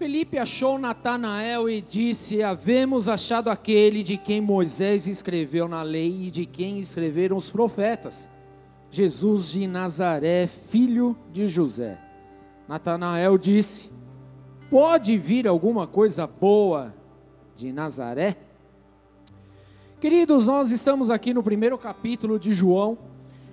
Felipe achou Natanael e disse: Havemos achado aquele de quem Moisés escreveu na lei e de quem escreveram os profetas, Jesus de Nazaré, filho de José. Natanael disse: Pode vir alguma coisa boa de Nazaré? Queridos, nós estamos aqui no primeiro capítulo de João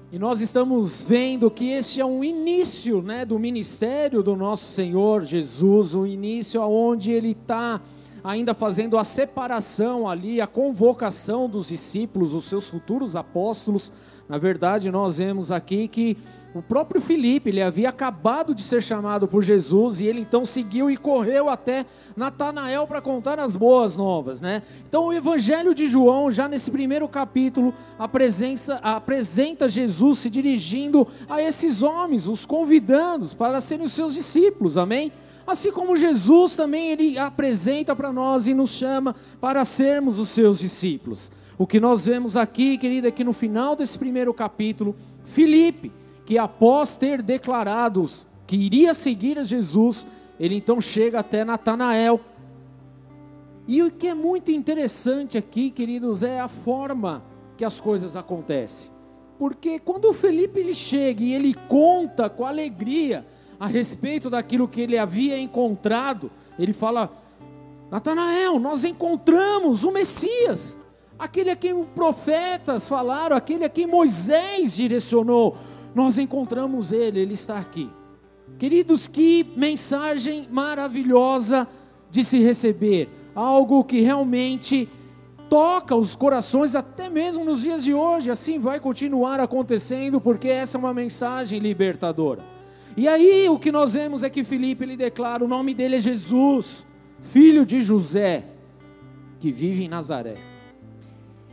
e nós estamos vendo que este é um início né, do ministério do nosso Senhor Jesus, um início onde ele está ainda fazendo a separação ali, a convocação dos discípulos, os seus futuros apóstolos. Na verdade, nós vemos aqui que o próprio Filipe, ele havia acabado de ser chamado por Jesus e ele então seguiu e correu até Natanael para contar as boas novas, né? Então o Evangelho de João, já nesse primeiro capítulo, apresenta, apresenta Jesus se dirigindo a esses homens, os convidando para serem os seus discípulos, amém? Assim como Jesus também ele apresenta para nós e nos chama para sermos os seus discípulos. O que nós vemos aqui, querida, é que no final desse primeiro capítulo, Filipe, que após ter declarado que iria seguir a Jesus, ele então chega até Natanael. E o que é muito interessante aqui, queridos, é a forma que as coisas acontecem. Porque quando o Felipe ele chega e ele conta com alegria a respeito daquilo que ele havia encontrado, ele fala: Natanael, nós encontramos o Messias, aquele a quem os profetas falaram, aquele a quem Moisés direcionou nós encontramos Ele, Ele está aqui. Queridos, que mensagem maravilhosa de se receber, algo que realmente toca os corações até mesmo nos dias de hoje, assim vai continuar acontecendo, porque essa é uma mensagem libertadora. E aí o que nós vemos é que Filipe ele declara: o nome dele é Jesus, filho de José, que vive em Nazaré.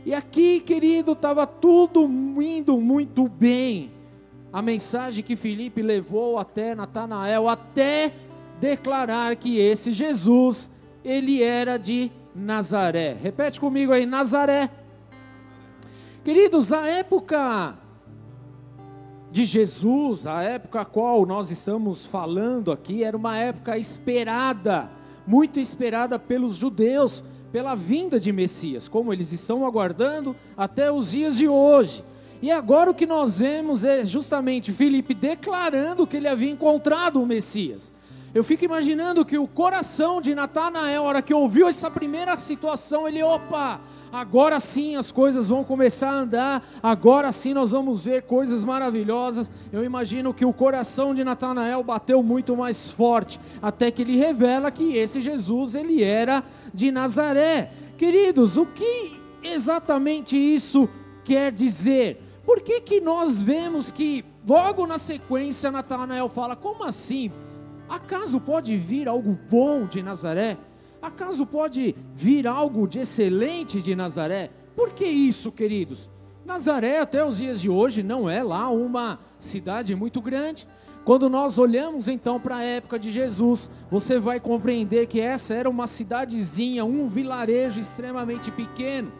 E aqui, querido, estava tudo indo muito bem a mensagem que Filipe levou até Natanael, até declarar que esse Jesus, ele era de Nazaré. Repete comigo aí, Nazaré. Queridos, a época de Jesus, a época a qual nós estamos falando aqui, era uma época esperada, muito esperada pelos judeus, pela vinda de Messias, como eles estão aguardando até os dias de hoje. E agora o que nós vemos é justamente Filipe declarando que ele havia encontrado o Messias. Eu fico imaginando que o coração de Natanael, hora que ouviu essa primeira situação, ele, opa, agora sim as coisas vão começar a andar, agora sim nós vamos ver coisas maravilhosas. Eu imagino que o coração de Natanael bateu muito mais forte, até que ele revela que esse Jesus, ele era de Nazaré. Queridos, o que exatamente isso quer dizer? Por que, que nós vemos que logo na sequência Natanael fala: como assim? Acaso pode vir algo bom de Nazaré? Acaso pode vir algo de excelente de Nazaré? Por que isso, queridos? Nazaré, até os dias de hoje, não é lá uma cidade muito grande. Quando nós olhamos então para a época de Jesus, você vai compreender que essa era uma cidadezinha, um vilarejo extremamente pequeno.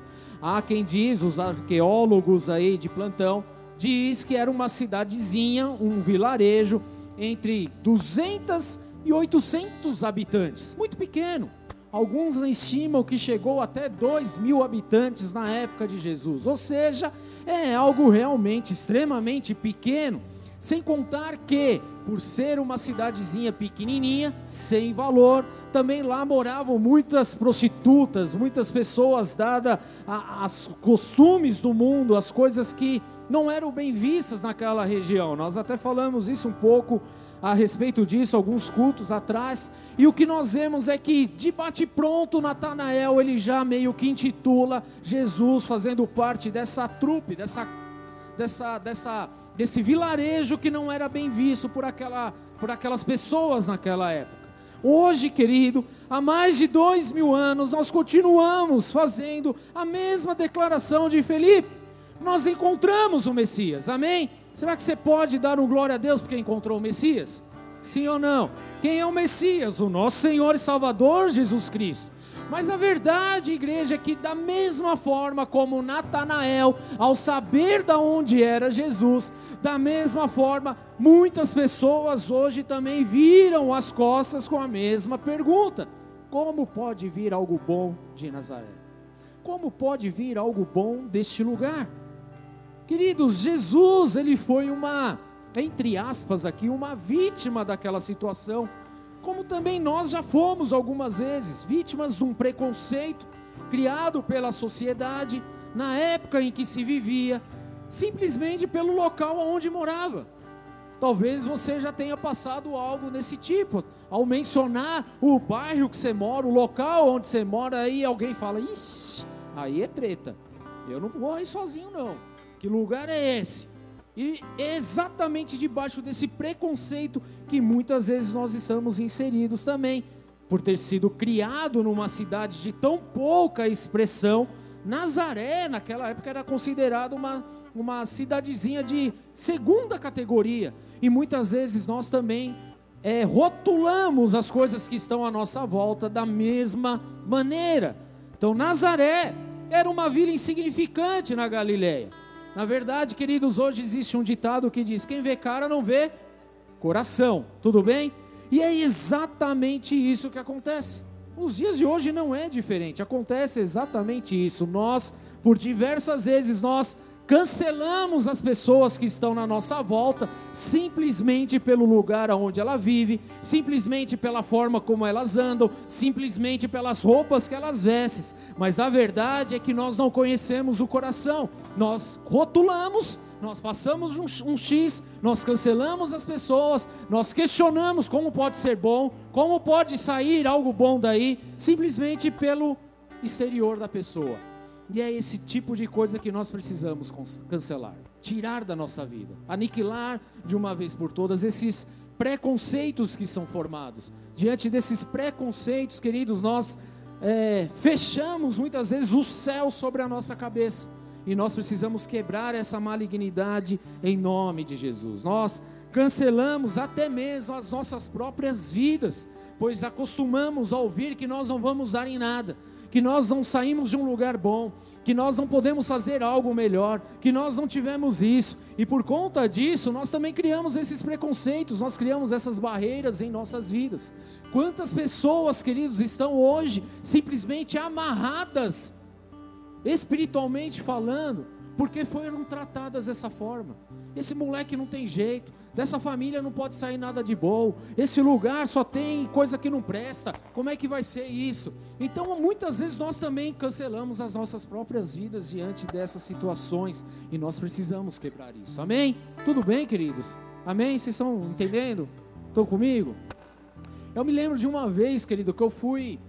Há quem diz, os arqueólogos aí de plantão, diz que era uma cidadezinha, um vilarejo entre 200 e 800 habitantes, muito pequeno. Alguns estimam que chegou até 2 mil habitantes na época de Jesus, ou seja, é algo realmente extremamente pequeno. Sem contar que, por ser uma cidadezinha pequenininha, sem valor, também lá moravam muitas prostitutas, muitas pessoas dadas aos costumes do mundo, as coisas que não eram bem vistas naquela região. Nós até falamos isso um pouco a respeito disso alguns cultos atrás. E o que nós vemos é que de bate pronto Natanael ele já meio que intitula Jesus fazendo parte dessa trupe, dessa dessa dessa desse vilarejo que não era bem visto por, aquela, por aquelas pessoas naquela época. Hoje, querido, há mais de dois mil anos, nós continuamos fazendo a mesma declaração de Felipe. Nós encontramos o Messias, amém? Será que você pode dar um glória a Deus porque encontrou o Messias? Sim ou não? Quem é o Messias? O nosso Senhor e Salvador Jesus Cristo. Mas a verdade, igreja, é que da mesma forma como Natanael, ao saber da onde era Jesus, da mesma forma, muitas pessoas hoje também viram as costas com a mesma pergunta: como pode vir algo bom de Nazaré? Como pode vir algo bom deste lugar? Queridos, Jesus, ele foi uma, entre aspas aqui, uma vítima daquela situação como também nós já fomos algumas vezes vítimas de um preconceito criado pela sociedade na época em que se vivia, simplesmente pelo local onde morava. Talvez você já tenha passado algo nesse tipo. Ao mencionar o bairro que você mora, o local onde você mora, aí alguém fala: Ixi, aí é treta. Eu não vou ir sozinho, não. Que lugar é esse? E exatamente debaixo desse preconceito que muitas vezes nós estamos inseridos também, por ter sido criado numa cidade de tão pouca expressão, Nazaré, naquela época, era considerada uma, uma cidadezinha de segunda categoria. E muitas vezes nós também é, rotulamos as coisas que estão à nossa volta da mesma maneira. Então, Nazaré era uma vila insignificante na Galileia. Na verdade, queridos, hoje existe um ditado que diz: quem vê cara não vê coração. Tudo bem? E é exatamente isso que acontece. Os dias de hoje não é diferente. Acontece exatamente isso. Nós, por diversas vezes, nós cancelamos as pessoas que estão na nossa volta simplesmente pelo lugar onde ela vive, simplesmente pela forma como elas andam, simplesmente pelas roupas que elas vestem. Mas a verdade é que nós não conhecemos o coração. Nós rotulamos, nós passamos um, um X, nós cancelamos as pessoas, nós questionamos como pode ser bom, como pode sair algo bom daí, simplesmente pelo exterior da pessoa. E é esse tipo de coisa que nós precisamos cancelar, tirar da nossa vida, aniquilar de uma vez por todas esses preconceitos que são formados. Diante desses preconceitos, queridos, nós é, fechamos muitas vezes o céu sobre a nossa cabeça. E nós precisamos quebrar essa malignidade em nome de Jesus. Nós cancelamos até mesmo as nossas próprias vidas, pois acostumamos a ouvir que nós não vamos dar em nada que nós não saímos de um lugar bom, que nós não podemos fazer algo melhor, que nós não tivemos isso, e por conta disso nós também criamos esses preconceitos, nós criamos essas barreiras em nossas vidas. Quantas pessoas, queridos, estão hoje simplesmente amarradas, espiritualmente falando, porque foram tratadas dessa forma? Esse moleque não tem jeito, Dessa família não pode sair nada de bom. Esse lugar só tem coisa que não presta. Como é que vai ser isso? Então, muitas vezes nós também cancelamos as nossas próprias vidas diante dessas situações e nós precisamos quebrar isso. Amém? Tudo bem, queridos? Amém? Vocês estão entendendo? Estão comigo? Eu me lembro de uma vez, querido, que eu fui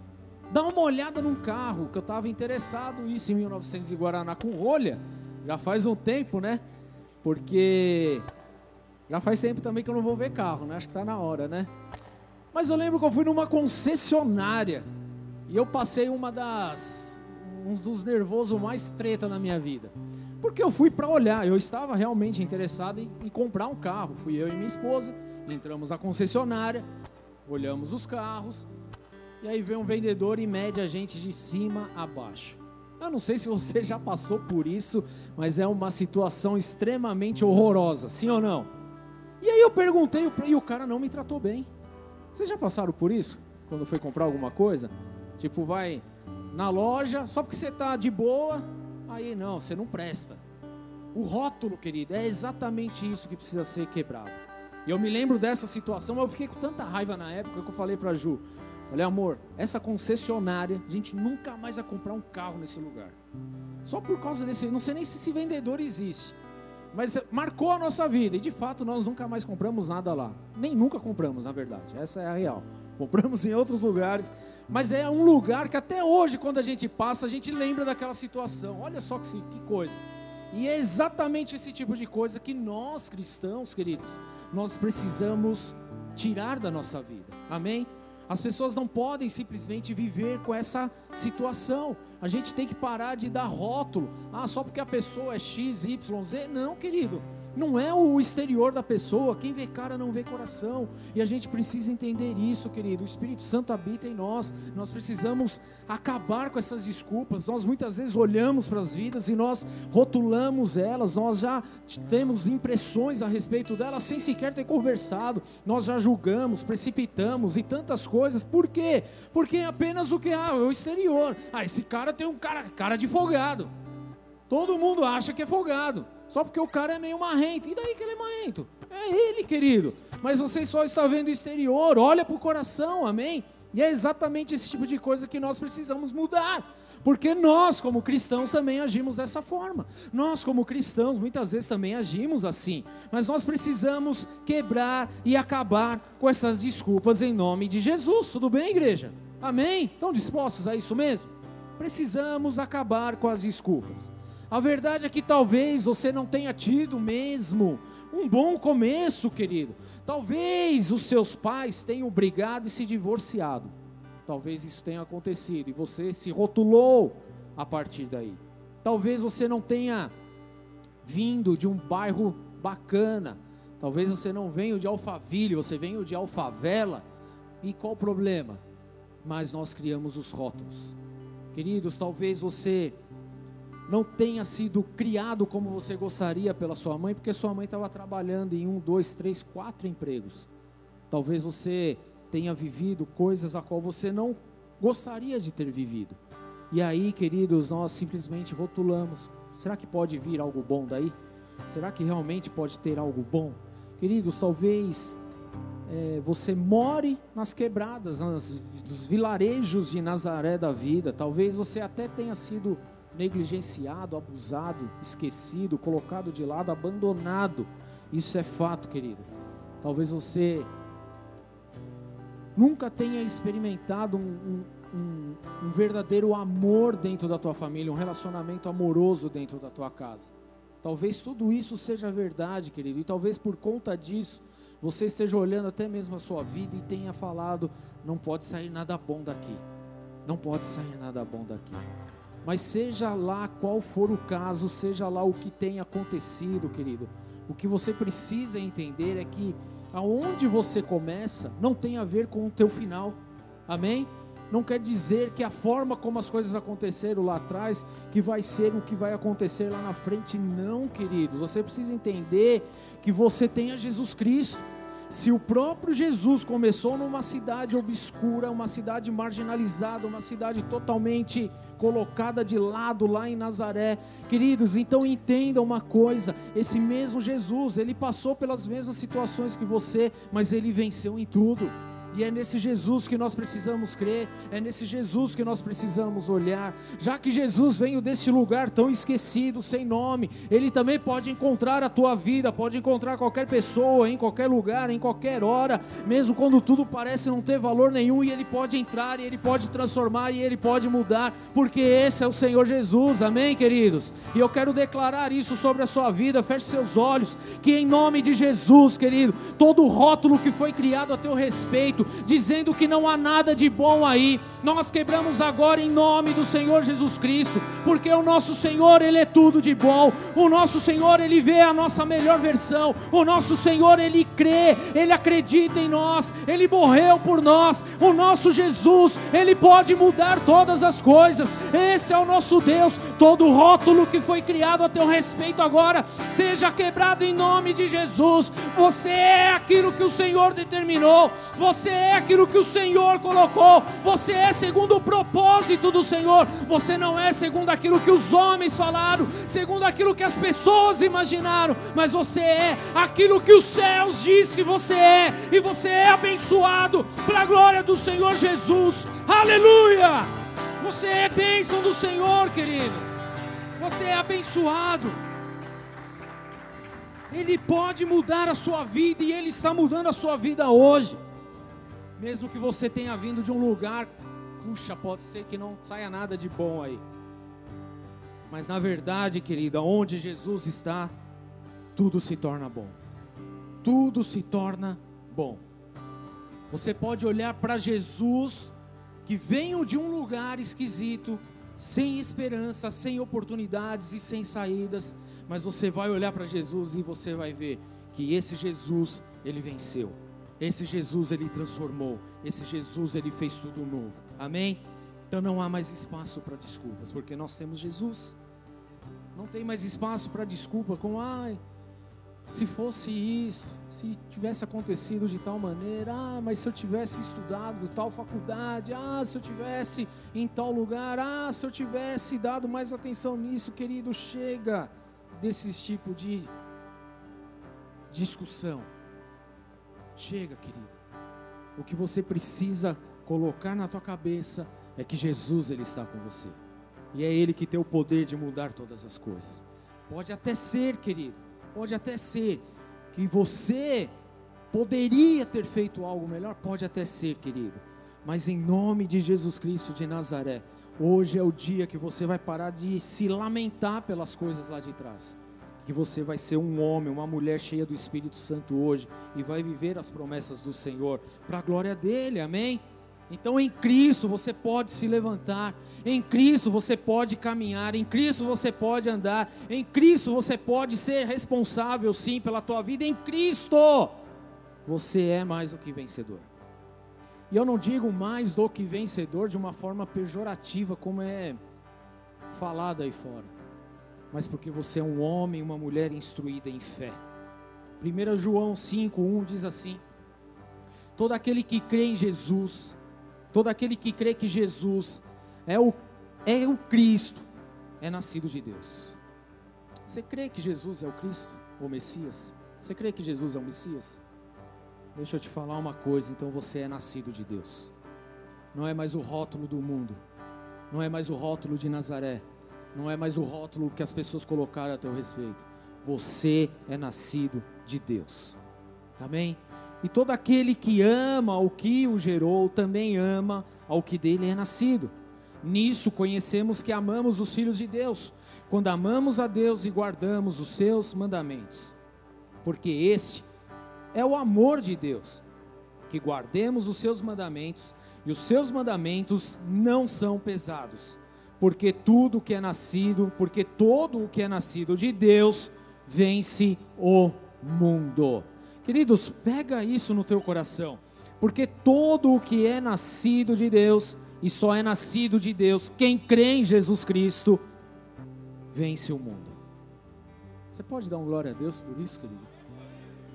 dar uma olhada num carro que eu estava interessado isso em 1900 em Guaraná com rolha. Já faz um tempo, né? Porque já faz tempo também que eu não vou ver carro, né? Acho que está na hora, né? Mas eu lembro que eu fui numa concessionária e eu passei uma das um dos nervosos mais treta na minha vida. Porque eu fui para olhar, eu estava realmente interessado em, em, comprar um carro. Fui eu e minha esposa, entramos na concessionária, olhamos os carros, e aí vem um vendedor e mede a gente de cima a baixo. Eu não sei se você já passou por isso, mas é uma situação extremamente horrorosa, sim ou não? E aí eu perguntei e o cara não me tratou bem. Vocês já passaram por isso? Quando foi comprar alguma coisa? Tipo, vai na loja, só porque você está de boa, aí não, você não presta. O rótulo, querido, é exatamente isso que precisa ser quebrado. E eu me lembro dessa situação, eu fiquei com tanta raiva na época que eu falei para Ju, falei, amor, essa concessionária, a gente nunca mais vai comprar um carro nesse lugar. Só por causa desse, não sei nem se esse vendedor existe. Mas marcou a nossa vida e de fato nós nunca mais compramos nada lá. Nem nunca compramos, na verdade. Essa é a real. Compramos em outros lugares, mas é um lugar que até hoje, quando a gente passa, a gente lembra daquela situação. Olha só que, que coisa. E é exatamente esse tipo de coisa que nós cristãos, queridos, nós precisamos tirar da nossa vida. Amém? As pessoas não podem simplesmente viver com essa situação. A gente tem que parar de dar rótulo. Ah, só porque a pessoa é X, Y, Z. Não, querido. Não é o exterior da pessoa, quem vê cara não vê coração. E a gente precisa entender isso, querido. O Espírito Santo habita em nós. Nós precisamos acabar com essas desculpas. Nós muitas vezes olhamos para as vidas e nós rotulamos elas, nós já temos impressões a respeito delas sem sequer ter conversado. Nós já julgamos, precipitamos e tantas coisas. Por quê? Porque é apenas o que ah, é o exterior. Ah, esse cara tem um cara, cara de folgado. Todo mundo acha que é folgado. Só porque o cara é meio marrento. E daí que ele é marrento? É ele, querido. Mas você só está vendo o exterior. Olha para o coração, amém? E é exatamente esse tipo de coisa que nós precisamos mudar. Porque nós, como cristãos, também agimos dessa forma. Nós, como cristãos, muitas vezes também agimos assim. Mas nós precisamos quebrar e acabar com essas desculpas em nome de Jesus. Tudo bem, igreja? Amém? Estão dispostos a isso mesmo? Precisamos acabar com as desculpas. A verdade é que talvez você não tenha tido mesmo um bom começo, querido. Talvez os seus pais tenham brigado e se divorciado. Talvez isso tenha acontecido e você se rotulou a partir daí. Talvez você não tenha vindo de um bairro bacana. Talvez você não venha de Alphaville, você venha de Alfavela. E qual o problema? Mas nós criamos os rótulos. Queridos, talvez você não tenha sido criado como você gostaria pela sua mãe, porque sua mãe estava trabalhando em um, dois, três, quatro empregos. Talvez você tenha vivido coisas a qual você não gostaria de ter vivido. E aí, queridos, nós simplesmente rotulamos. Será que pode vir algo bom daí? Será que realmente pode ter algo bom? Queridos, talvez é, você more nas quebradas, nas, nos vilarejos de Nazaré da vida. Talvez você até tenha sido negligenciado, abusado, esquecido, colocado de lado, abandonado. Isso é fato, querido. Talvez você nunca tenha experimentado um, um, um, um, verdadeiro amor dentro da tua família, um relacionamento amoroso dentro da tua casa. Talvez tudo isso seja verdade, querido, e talvez por conta disso você esteja olhando até mesmo a sua vida e tenha falado: não pode sair nada bom daqui, não pode sair nada bom daqui. Mas seja lá qual for o caso, seja lá o que tenha acontecido, querido, o que você precisa entender é que aonde você começa não tem a ver com o teu final. Amém? Não quer dizer que a forma como as coisas aconteceram lá atrás que vai ser o que vai acontecer lá na frente, não, queridos. Você precisa entender que você tem a Jesus Cristo. Se o próprio Jesus começou numa cidade obscura, uma cidade marginalizada, uma cidade totalmente colocada de lado lá em Nazaré. Queridos, então entenda uma coisa: esse mesmo Jesus, ele passou pelas mesmas situações que você, mas ele venceu em tudo. E é nesse Jesus que nós precisamos crer, é nesse Jesus que nós precisamos olhar. Já que Jesus veio desse lugar tão esquecido, sem nome, ele também pode encontrar a tua vida, pode encontrar qualquer pessoa, em qualquer lugar, em qualquer hora, mesmo quando tudo parece não ter valor nenhum, e ele pode entrar, e ele pode transformar, e ele pode mudar, porque esse é o Senhor Jesus, amém, queridos? E eu quero declarar isso sobre a sua vida, feche seus olhos, que em nome de Jesus, querido, todo rótulo que foi criado a teu respeito, dizendo que não há nada de bom aí. Nós quebramos agora em nome do Senhor Jesus Cristo, porque o nosso Senhor, Ele é tudo de bom. O nosso Senhor, Ele vê a nossa melhor versão. O nosso Senhor, Ele crê, Ele acredita em nós, Ele morreu por nós. O nosso Jesus, Ele pode mudar todas as coisas. Esse é o nosso Deus. Todo rótulo que foi criado a teu respeito agora, seja quebrado em nome de Jesus. Você é aquilo que o Senhor determinou. Você é aquilo que o Senhor colocou, você é segundo o propósito do Senhor, você não é segundo aquilo que os homens falaram, segundo aquilo que as pessoas imaginaram, mas você é aquilo que os céus diz que você é, e você é abençoado para a glória do Senhor Jesus, aleluia! Você é bênção do Senhor, querido, você é abençoado. Ele pode mudar a sua vida e Ele está mudando a sua vida hoje. Mesmo que você tenha vindo de um lugar, puxa, pode ser que não saia nada de bom aí. Mas na verdade, querida, onde Jesus está, tudo se torna bom. Tudo se torna bom. Você pode olhar para Jesus, que veio de um lugar esquisito, sem esperança, sem oportunidades e sem saídas, mas você vai olhar para Jesus e você vai ver que esse Jesus, ele venceu. Esse Jesus ele transformou, esse Jesus ele fez tudo novo. Amém? Então não há mais espaço para desculpas, porque nós temos Jesus. Não tem mais espaço para desculpa com ai, se fosse isso, se tivesse acontecido de tal maneira, ah, mas se eu tivesse estudado tal faculdade, ah, se eu tivesse em tal lugar, ah, se eu tivesse dado mais atenção nisso, querido, chega desses tipo de discussão. Chega, querido. O que você precisa colocar na tua cabeça é que Jesus ele está com você. E é ele que tem o poder de mudar todas as coisas. Pode até ser, querido, pode até ser que você poderia ter feito algo melhor, pode até ser, querido. Mas em nome de Jesus Cristo de Nazaré, hoje é o dia que você vai parar de se lamentar pelas coisas lá de trás que você vai ser um homem, uma mulher cheia do Espírito Santo hoje e vai viver as promessas do Senhor para a glória dele, amém? Então em Cristo você pode se levantar, em Cristo você pode caminhar, em Cristo você pode andar, em Cristo você pode ser responsável sim pela tua vida, em Cristo você é mais do que vencedor. E eu não digo mais do que vencedor de uma forma pejorativa, como é falado aí fora mas porque você é um homem, uma mulher instruída em fé. 1 João 5:1 diz assim: Todo aquele que crê em Jesus, todo aquele que crê que Jesus é o, é o Cristo, é nascido de Deus. Você crê que Jesus é o Cristo, o Messias? Você crê que Jesus é o Messias? Deixa eu te falar uma coisa, então você é nascido de Deus. Não é mais o rótulo do mundo, não é mais o rótulo de Nazaré, não é mais o rótulo que as pessoas colocaram a teu respeito. Você é nascido de Deus. Amém? E todo aquele que ama o que o gerou, também ama ao que dele é nascido. Nisso conhecemos que amamos os filhos de Deus, quando amamos a Deus e guardamos os seus mandamentos. Porque este é o amor de Deus, que guardemos os seus mandamentos, e os seus mandamentos não são pesados porque tudo que é nascido, porque todo o que é nascido de Deus vence o mundo. Queridos, pega isso no teu coração, porque todo o que é nascido de Deus, e só é nascido de Deus, quem crê em Jesus Cristo, vence o mundo. Você pode dar um glória a Deus por isso, querido?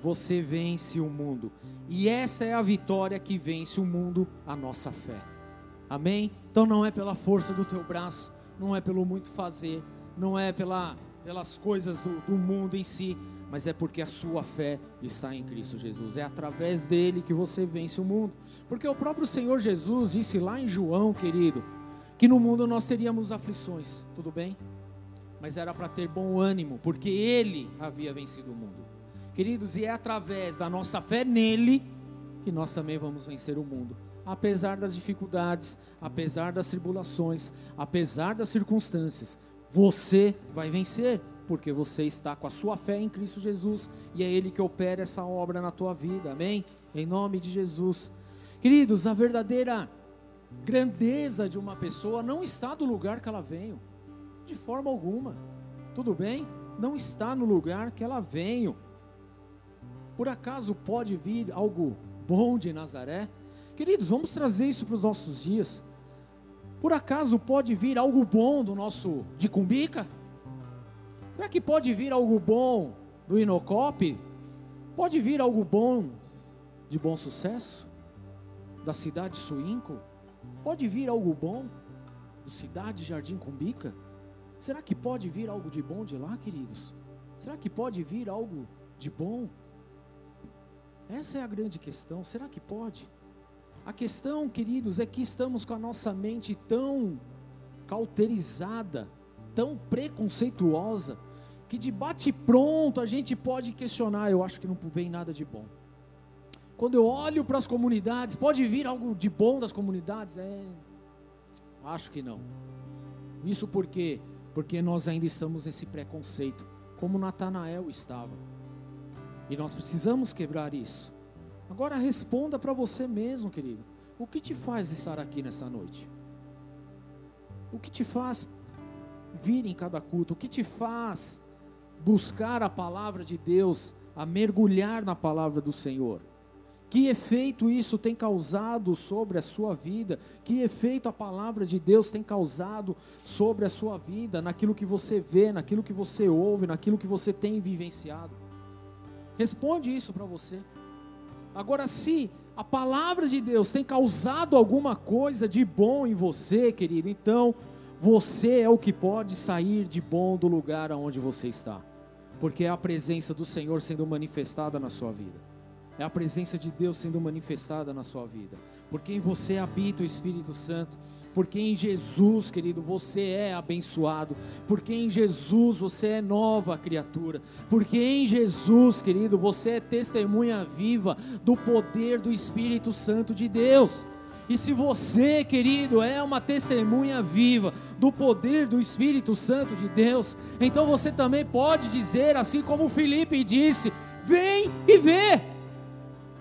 Você vence o mundo, e essa é a vitória que vence o mundo, a nossa fé. Amém? Então não é pela força do teu braço, não é pelo muito fazer, não é pela, pelas coisas do, do mundo em si, mas é porque a sua fé está em Cristo Jesus. É através dele que você vence o mundo. Porque o próprio Senhor Jesus disse lá em João, querido, que no mundo nós teríamos aflições, tudo bem? Mas era para ter bom ânimo, porque ele havia vencido o mundo. Queridos, e é através da nossa fé nele que nós também vamos vencer o mundo apesar das dificuldades, apesar das tribulações, apesar das circunstâncias, você vai vencer, porque você está com a sua fé em Cristo Jesus e é Ele que opera essa obra na tua vida, amém? Em nome de Jesus. Queridos, a verdadeira grandeza de uma pessoa não está no lugar que ela veio, de forma alguma, tudo bem? Não está no lugar que ela veio. Por acaso pode vir algo bom de Nazaré? Queridos, vamos trazer isso para os nossos dias. Por acaso pode vir algo bom do nosso de Cumbica? Será que pode vir algo bom do Inocop? Pode vir algo bom de bom sucesso? Da cidade Suínco? Pode vir algo bom do cidade Jardim Cumbica? Será que pode vir algo de bom de lá, queridos? Será que pode vir algo de bom? Essa é a grande questão. Será que pode? A questão, queridos, é que estamos com a nossa mente tão cauterizada, tão preconceituosa, que de bate pronto a gente pode questionar, eu acho que não vem nada de bom. Quando eu olho para as comunidades, pode vir algo de bom das comunidades? É, acho que não. Isso por quê? Porque nós ainda estamos nesse preconceito, como Natanael estava. E nós precisamos quebrar isso. Agora responda para você mesmo, querido. O que te faz estar aqui nessa noite? O que te faz vir em cada culto? O que te faz buscar a palavra de Deus, a mergulhar na palavra do Senhor? Que efeito isso tem causado sobre a sua vida? Que efeito a palavra de Deus tem causado sobre a sua vida, naquilo que você vê, naquilo que você ouve, naquilo que você tem vivenciado? Responde isso para você. Agora, se a palavra de Deus tem causado alguma coisa de bom em você, querido, então você é o que pode sair de bom do lugar aonde você está, porque é a presença do Senhor sendo manifestada na sua vida. É a presença de Deus sendo manifestada na sua vida. Porque em você habita o Espírito Santo. Porque em Jesus, querido, você é abençoado. Porque em Jesus você é nova criatura. Porque em Jesus, querido, você é testemunha viva do poder do Espírito Santo de Deus. E se você, querido, é uma testemunha viva do poder do Espírito Santo de Deus, então você também pode dizer, assim como Felipe disse: vem e vê.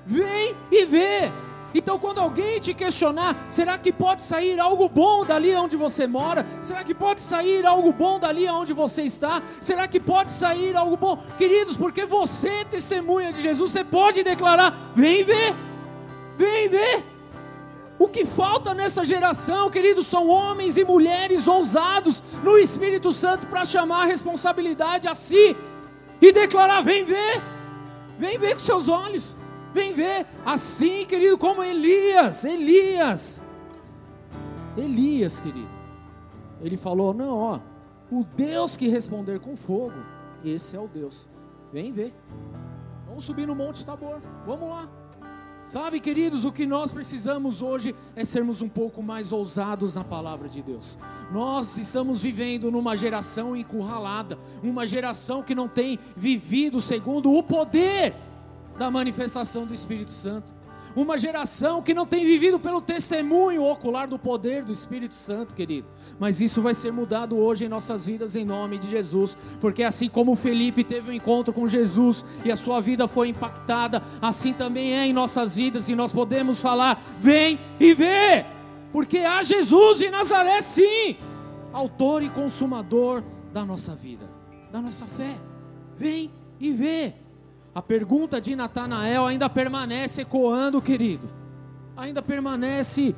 Vem e vê. Então, quando alguém te questionar, será que pode sair algo bom dali onde você mora? Será que pode sair algo bom dali onde você está? Será que pode sair algo bom? Queridos, porque você é testemunha de Jesus, você pode declarar: vem ver, vem ver. O que falta nessa geração, queridos, são homens e mulheres ousados no Espírito Santo para chamar a responsabilidade a si e declarar: vem ver, vem ver com seus olhos. Vem ver, assim, querido, como Elias, Elias, Elias, querido. Ele falou: Não, ó, o Deus que responder com fogo, esse é o Deus. Vem ver. Vamos subir no Monte Tabor, vamos lá. Sabe, queridos, o que nós precisamos hoje é sermos um pouco mais ousados na palavra de Deus. Nós estamos vivendo numa geração encurralada, uma geração que não tem vivido segundo o poder da manifestação do Espírito Santo. Uma geração que não tem vivido pelo testemunho ocular do poder do Espírito Santo, querido. Mas isso vai ser mudado hoje em nossas vidas, em nome de Jesus. Porque assim como Felipe teve um encontro com Jesus e a sua vida foi impactada, assim também é em nossas vidas e nós podemos falar: vem e vê. Porque há Jesus em Nazaré, sim, autor e consumador da nossa vida, da nossa fé. Vem e vê. A pergunta de Natanael ainda permanece ecoando, querido. Ainda permanece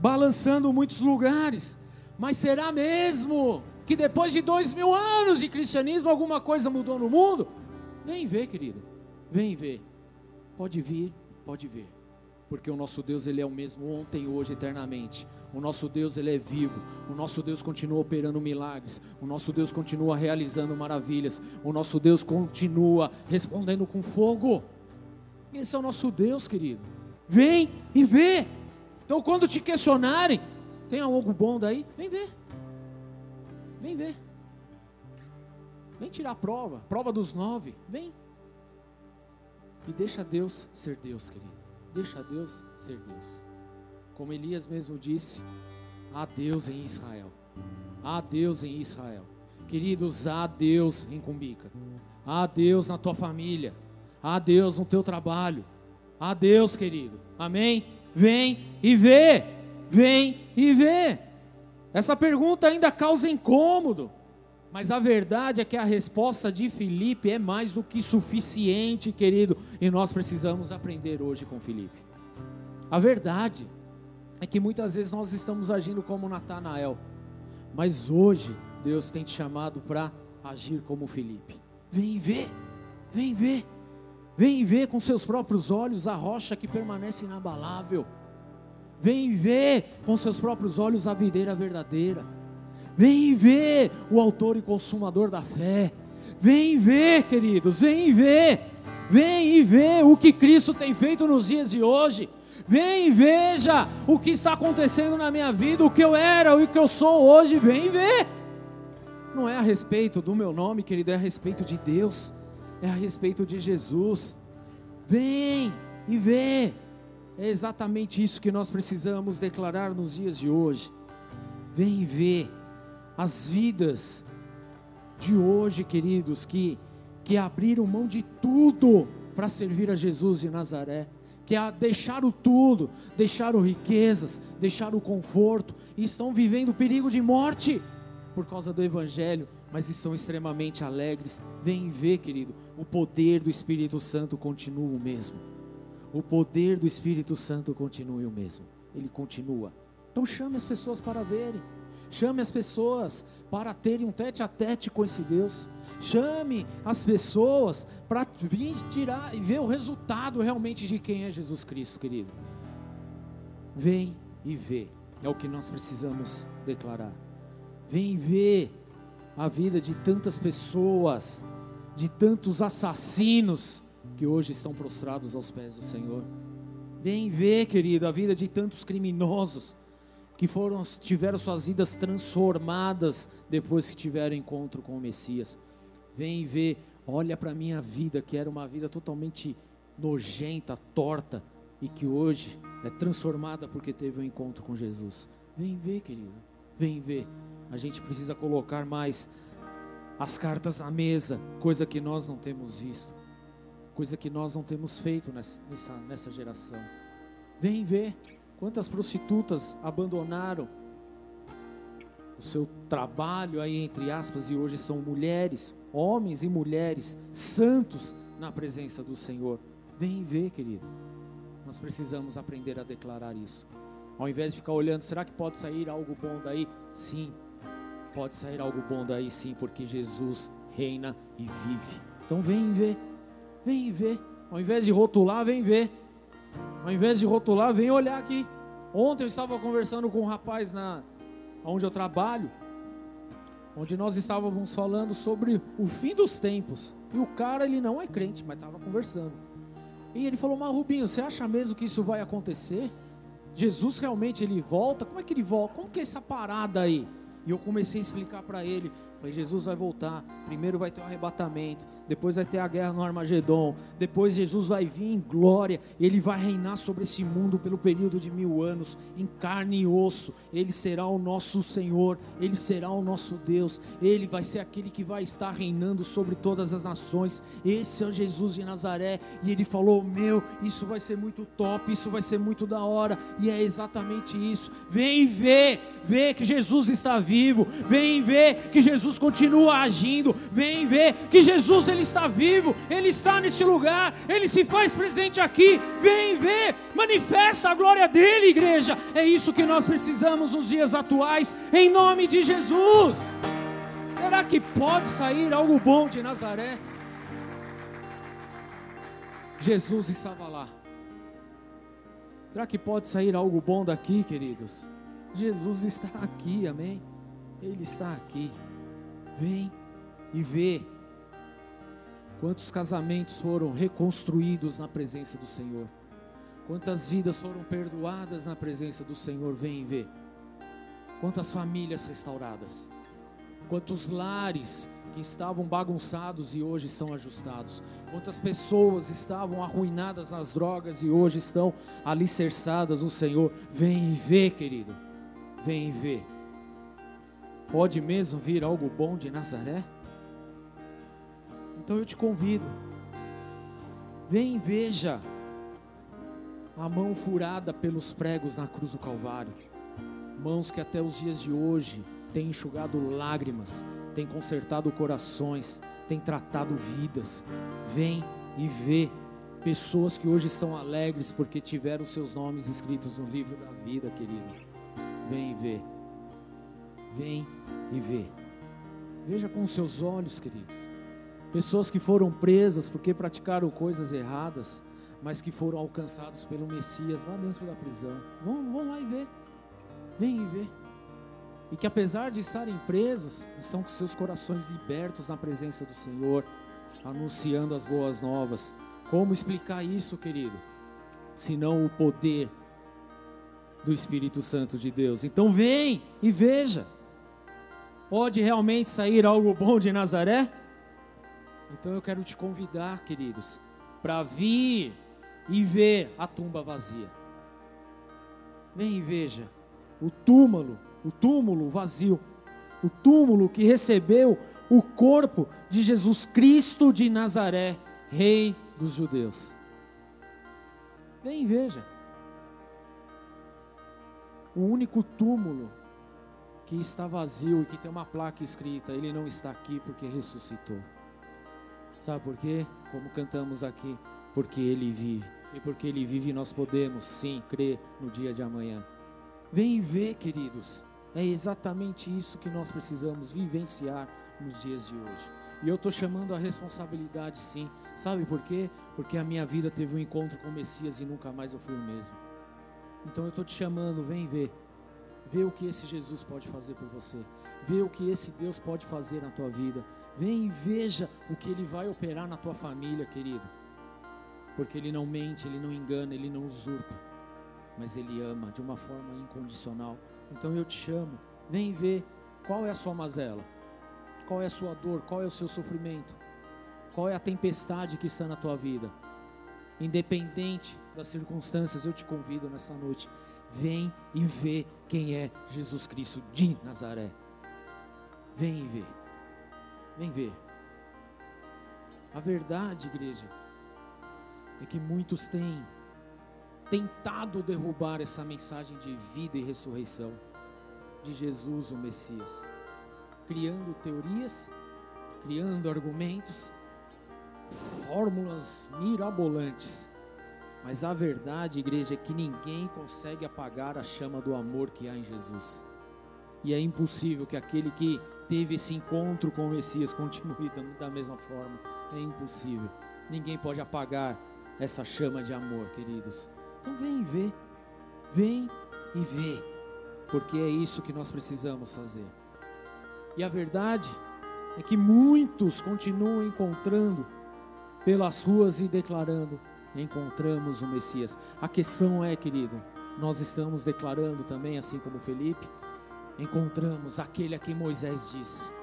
balançando muitos lugares. Mas será mesmo que depois de dois mil anos de cristianismo alguma coisa mudou no mundo? Vem ver, querido. Vem ver. Pode vir, pode ver. Porque o nosso Deus, Ele é o mesmo ontem, hoje, eternamente. O nosso Deus, Ele é vivo. O nosso Deus continua operando milagres. O nosso Deus continua realizando maravilhas. O nosso Deus continua respondendo com fogo. Esse é o nosso Deus, querido. Vem e vê. Então, quando te questionarem, tem algo bom daí? Vem ver. Vem ver. Vem tirar a prova. Prova dos nove. Vem. E deixa Deus ser Deus, querido. Deixa Deus ser Deus. Como Elias mesmo disse, há Deus em Israel. Há Deus em Israel. Queridos, há Deus em Cumbica. Há Deus na tua família. Há Deus no teu trabalho. Há Deus, querido. Amém? Vem e vê. Vem e vê. Essa pergunta ainda causa incômodo. Mas a verdade é que a resposta de Felipe é mais do que suficiente, querido, e nós precisamos aprender hoje com Felipe. A verdade é que muitas vezes nós estamos agindo como Natanael, mas hoje Deus tem te chamado para agir como Felipe. Vem ver, vem ver, vem ver com seus próprios olhos a rocha que permanece inabalável. Vem ver com seus próprios olhos a videira verdadeira. Vem ver o autor e consumador da fé. Vem ver, queridos, vem ver. Vem e vê o que Cristo tem feito nos dias de hoje. Vem e veja o que está acontecendo na minha vida, o que eu era, o que eu sou hoje. Vem e vê. Não é a respeito do meu nome, querido, é a respeito de Deus, é a respeito de Jesus. Vem e vê. É exatamente isso que nós precisamos declarar nos dias de hoje. Vem e vê as vidas de hoje, queridos, que, que abriram mão de tudo para servir a Jesus de Nazaré que deixaram tudo, deixaram riquezas, deixaram conforto e estão vivendo perigo de morte por causa do Evangelho, mas estão extremamente alegres. Vem ver, querido, o poder do Espírito Santo continua o mesmo. O poder do Espírito Santo continua o mesmo. Ele continua. Então chame as pessoas para verem. Chame as pessoas para terem um tete a tete com esse Deus. Chame as pessoas para vir tirar e ver o resultado realmente de quem é Jesus Cristo, querido. Vem e vê. É o que nós precisamos declarar. Vem ver a vida de tantas pessoas, de tantos assassinos que hoje estão prostrados aos pés do Senhor. Vem ver, querido, a vida de tantos criminosos que foram tiveram suas vidas transformadas depois que tiveram encontro com o Messias. Vem ver, olha para a minha vida, que era uma vida totalmente nojenta, torta, e que hoje é transformada porque teve um encontro com Jesus. Vem ver, querido, vem ver. A gente precisa colocar mais as cartas à mesa, coisa que nós não temos visto, coisa que nós não temos feito nessa, nessa geração. Vem ver. Quantas prostitutas abandonaram o seu trabalho aí entre aspas e hoje são mulheres, homens e mulheres santos na presença do Senhor. Vem ver, querido. Nós precisamos aprender a declarar isso. Ao invés de ficar olhando, será que pode sair algo bom daí? Sim, pode sair algo bom daí sim, porque Jesus reina e vive. Então vem ver, vem ver. Ao invés de rotular, vem ver. Ao invés de rotular, vem olhar aqui. Ontem eu estava conversando com um rapaz na onde eu trabalho, onde nós estávamos falando sobre o fim dos tempos. E o cara, ele não é crente, mas estava conversando. E ele falou: "Mas Rubinho, você acha mesmo que isso vai acontecer? Jesus realmente ele volta? Como é que ele volta? Como que é essa parada aí?" E eu comecei a explicar para ele. Falei, Jesus vai voltar. Primeiro vai ter o um arrebatamento depois vai ter a guerra no Armagedon, depois Jesus vai vir em glória, ele vai reinar sobre esse mundo pelo período de mil anos, em carne e osso, ele será o nosso Senhor, ele será o nosso Deus, ele vai ser aquele que vai estar reinando sobre todas as nações, esse é Jesus de Nazaré, e ele falou: Meu, isso vai ser muito top, isso vai ser muito da hora, e é exatamente isso. Vem ver, vê que Jesus está vivo, vem ver que Jesus continua agindo, vem ver que Jesus ele ele está vivo, Ele está neste lugar, Ele se faz presente aqui. Vem ver, manifesta a glória dEle, igreja. É isso que nós precisamos nos dias atuais, em nome de Jesus. Será que pode sair algo bom de Nazaré? Jesus estava lá. Será que pode sair algo bom daqui, queridos? Jesus está aqui, amém? Ele está aqui. Vem e vê Quantos casamentos foram reconstruídos na presença do Senhor? Quantas vidas foram perdoadas na presença do Senhor? Vem ver. Quantas famílias restauradas? Quantos lares que estavam bagunçados e hoje estão ajustados? Quantas pessoas estavam arruinadas nas drogas e hoje estão alicerçadas no Senhor? Vem ver, querido. Vem ver. Pode mesmo vir algo bom de Nazaré? Então eu te convido, vem e veja a mão furada pelos pregos na cruz do Calvário, mãos que até os dias de hoje têm enxugado lágrimas, têm consertado corações, têm tratado vidas. Vem e vê pessoas que hoje estão alegres porque tiveram seus nomes escritos no livro da vida, querido. Vem e vê. Vem e vê. Veja com seus olhos, queridos pessoas que foram presas porque praticaram coisas erradas, mas que foram alcançados pelo Messias lá dentro da prisão. Vão, vão lá e ver, vem e ver. E que apesar de estarem presos, estão com seus corações libertos na presença do Senhor, anunciando as boas novas. Como explicar isso, querido? Senão o poder do Espírito Santo de Deus. Então vem e veja. Pode realmente sair algo bom de Nazaré? Então eu quero te convidar, queridos, para vir e ver a tumba vazia. Vem e veja o túmulo, o túmulo vazio, o túmulo que recebeu o corpo de Jesus Cristo de Nazaré, Rei dos Judeus. Vem e veja. O único túmulo que está vazio e que tem uma placa escrita: Ele não está aqui porque ressuscitou. Sabe por quê? Como cantamos aqui, porque Ele vive. E porque Ele vive, nós podemos sim crer no dia de amanhã. Vem ver, queridos. É exatamente isso que nós precisamos vivenciar nos dias de hoje. E eu estou chamando a responsabilidade sim. Sabe por quê? Porque a minha vida teve um encontro com o Messias e nunca mais eu fui o mesmo. Então eu estou te chamando, vem ver. Vê o que esse Jesus pode fazer por você. Vê o que esse Deus pode fazer na tua vida. Vem e veja o que Ele vai operar na tua família, querido. Porque Ele não mente, Ele não engana, Ele não usurpa mas Ele ama de uma forma incondicional. Então eu te chamo, vem ver qual é a sua mazela, qual é a sua dor, qual é o seu sofrimento, qual é a tempestade que está na tua vida. Independente das circunstâncias, eu te convido nessa noite, vem e vê quem é Jesus Cristo de Nazaré. Vem e vê, vem ver. A verdade, igreja, é que muitos têm tentado derrubar essa mensagem de vida e ressurreição de Jesus, o Messias, criando teorias, criando argumentos, fórmulas mirabolantes. Mas a verdade, igreja, é que ninguém consegue apagar a chama do amor que há em Jesus. E é impossível que aquele que teve esse encontro com o Messias continue da mesma forma. É impossível. Ninguém pode apagar essa chama de amor, queridos. Então vem e vê. Vem e vê. Porque é isso que nós precisamos fazer. E a verdade é que muitos continuam encontrando pelas ruas e declarando: encontramos o Messias. A questão é, querido, nós estamos declarando também, assim como Felipe, encontramos aquele a quem Moisés disse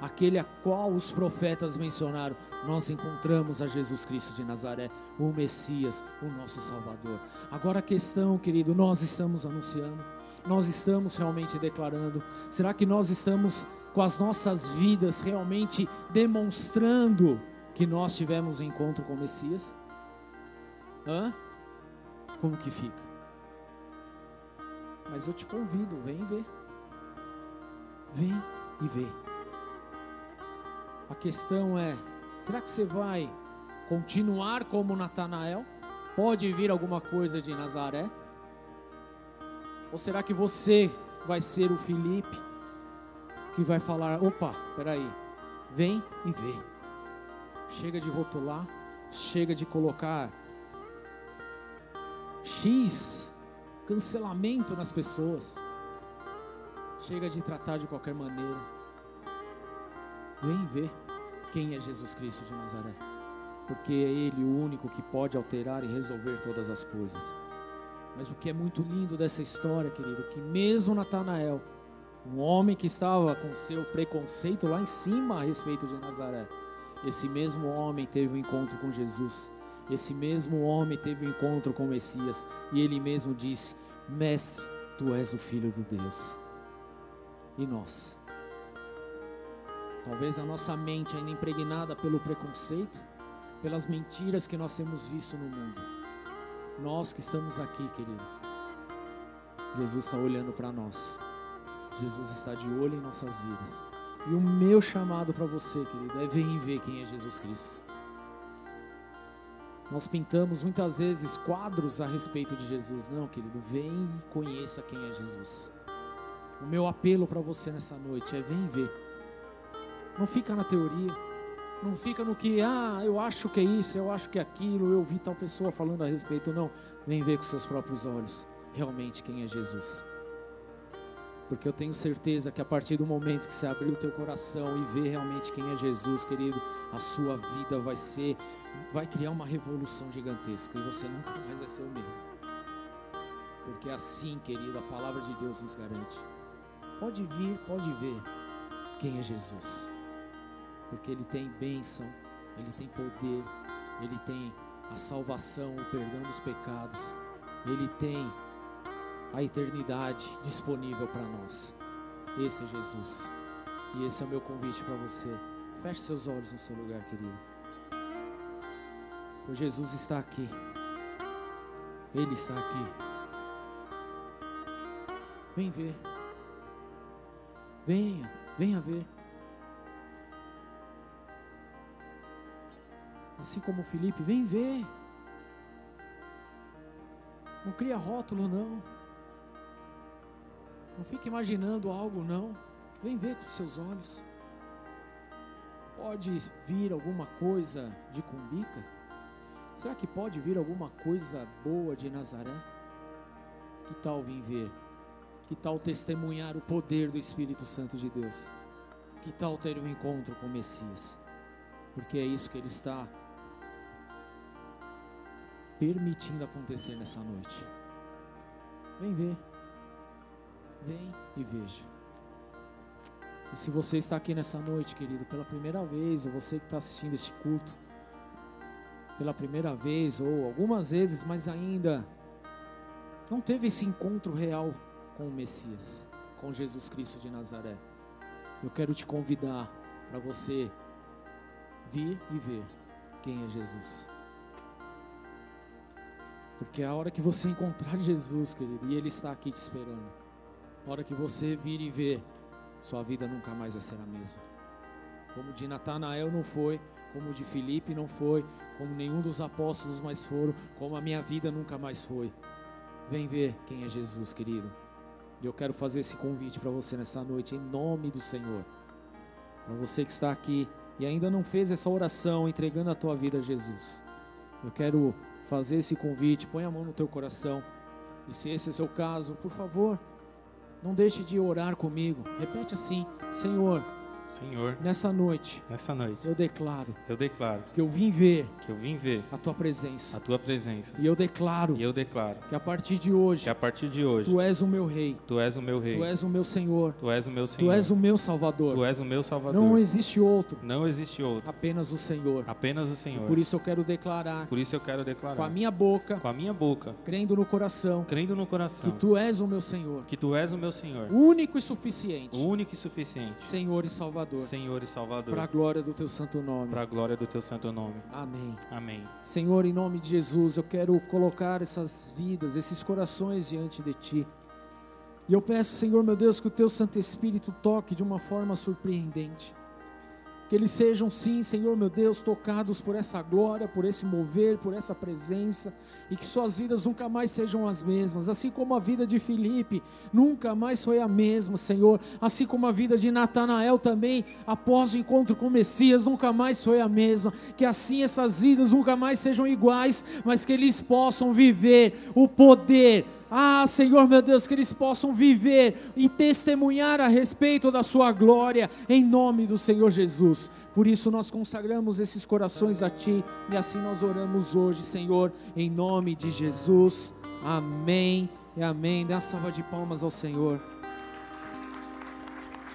aquele a qual os profetas mencionaram, nós encontramos a Jesus Cristo de Nazaré, o Messias, o nosso Salvador. Agora a questão, querido, nós estamos anunciando, nós estamos realmente declarando, será que nós estamos com as nossas vidas realmente demonstrando que nós tivemos um encontro com o Messias? Hã? Como que fica? Mas eu te convido, vem ver. Vem e vê. A questão é: será que você vai continuar como Natanael? Pode vir alguma coisa de Nazaré? Ou será que você vai ser o Felipe que vai falar: opa, peraí, vem e vê. Chega de rotular, chega de colocar X cancelamento nas pessoas. Chega de tratar de qualquer maneira. Vem ver quem é Jesus Cristo de Nazaré. Porque é Ele o único que pode alterar e resolver todas as coisas. Mas o que é muito lindo dessa história, querido, que mesmo Natanael, um homem que estava com seu preconceito lá em cima a respeito de Nazaré, esse mesmo homem teve um encontro com Jesus. Esse mesmo homem teve um encontro com o Messias. E ele mesmo disse: Mestre, tu és o Filho de Deus. E nós? Talvez a nossa mente ainda impregnada pelo preconceito, pelas mentiras que nós temos visto no mundo. Nós que estamos aqui, querido, Jesus está olhando para nós. Jesus está de olho em nossas vidas. E o meu chamado para você, querido, é e ver quem é Jesus Cristo. Nós pintamos muitas vezes quadros a respeito de Jesus. Não, querido, vem e conheça quem é Jesus. O meu apelo para você nessa noite é vem ver. Não fica na teoria. Não fica no que, ah, eu acho que é isso, eu acho que é aquilo, eu vi tal pessoa falando a respeito. Não. Vem ver com seus próprios olhos realmente quem é Jesus. Porque eu tenho certeza que a partir do momento que você abrir o teu coração e ver realmente quem é Jesus, querido, a sua vida vai ser, vai criar uma revolução gigantesca e você nunca mais vai ser o mesmo. Porque é assim, querido, a palavra de Deus nos garante. Pode vir, pode ver quem é Jesus porque Ele tem bênção, Ele tem poder, Ele tem a salvação, o perdão dos pecados, Ele tem a eternidade disponível para nós. Esse é Jesus. E esse é o meu convite para você. Feche seus olhos no seu lugar, querido. Pois Jesus está aqui. Ele está aqui. Vem ver. Venha, venha ver. Assim como Felipe, vem ver. Não cria rótulo, não. Não fique imaginando algo, não. Vem ver com os seus olhos. Pode vir alguma coisa de Cumbica? Será que pode vir alguma coisa boa de Nazaré? Que tal vir ver? Que tal testemunhar o poder do Espírito Santo de Deus? Que tal ter um encontro com o Messias? Porque é isso que Ele está permitindo acontecer nessa noite. Vem ver. Vem e veja. E se você está aqui nessa noite, querido, pela primeira vez, ou você que está assistindo esse culto, pela primeira vez, ou algumas vezes, mas ainda não teve esse encontro real com o Messias, com Jesus Cristo de Nazaré, eu quero te convidar para você vir e ver quem é Jesus. Porque a hora que você encontrar Jesus, querido, e Ele está aqui te esperando, a hora que você vir e ver, sua vida nunca mais vai ser a mesma. Como de Natanael não foi, como de Filipe não foi, como nenhum dos apóstolos mais foram, como a minha vida nunca mais foi. Vem ver quem é Jesus, querido. E eu quero fazer esse convite para você nessa noite, em nome do Senhor. Para você que está aqui e ainda não fez essa oração entregando a tua vida a Jesus. Eu quero fazer esse convite, põe a mão no teu coração. E se esse é o seu caso, por favor, não deixe de orar comigo. Repete assim: Senhor, Senhor, nessa noite, nessa noite, eu declaro eu declaro que eu vim ver que eu vim ver a tua presença. a tua presença. E eu declaro E eu declaro que a partir de hoje, que a partir de hoje tu és o meu rei, tu és o meu rei, tu és o meu Senhor, tu és o meu tu Senhor, és o meu tu Salvador. és o meu Salvador. Não existe outro, Não existe outro, apenas o Senhor. apenas o Senhor. Por isso eu quero declarar Por isso eu quero declarar com a minha boca, com a minha boca, crendo no coração, crendo no que coração, tu és o meu Senhor, que tu és o meu Senhor, único e suficiente, único e suficiente, Senhor e Salvador, Senhor e Salvador, para a glória do teu santo nome. para a glória do teu santo nome. Amém. Amém. Senhor, em nome de Jesus, eu quero colocar essas vidas, esses corações diante de Ti. E eu peço, Senhor meu Deus, que o Teu Santo Espírito toque de uma forma surpreendente. Que eles sejam, sim, Senhor meu Deus, tocados por essa glória, por esse mover, por essa presença, e que suas vidas nunca mais sejam as mesmas, assim como a vida de Filipe nunca mais foi a mesma, Senhor, assim como a vida de Natanael também, após o encontro com o Messias, nunca mais foi a mesma, que assim essas vidas nunca mais sejam iguais, mas que eles possam viver o poder ah, Senhor meu Deus, que eles possam viver e testemunhar a respeito da Sua glória, em nome do Senhor Jesus. Por isso nós consagramos esses corações a Ti e assim nós oramos hoje, Senhor, em nome de Jesus. Amém e amém. Uma salva de palmas ao Senhor.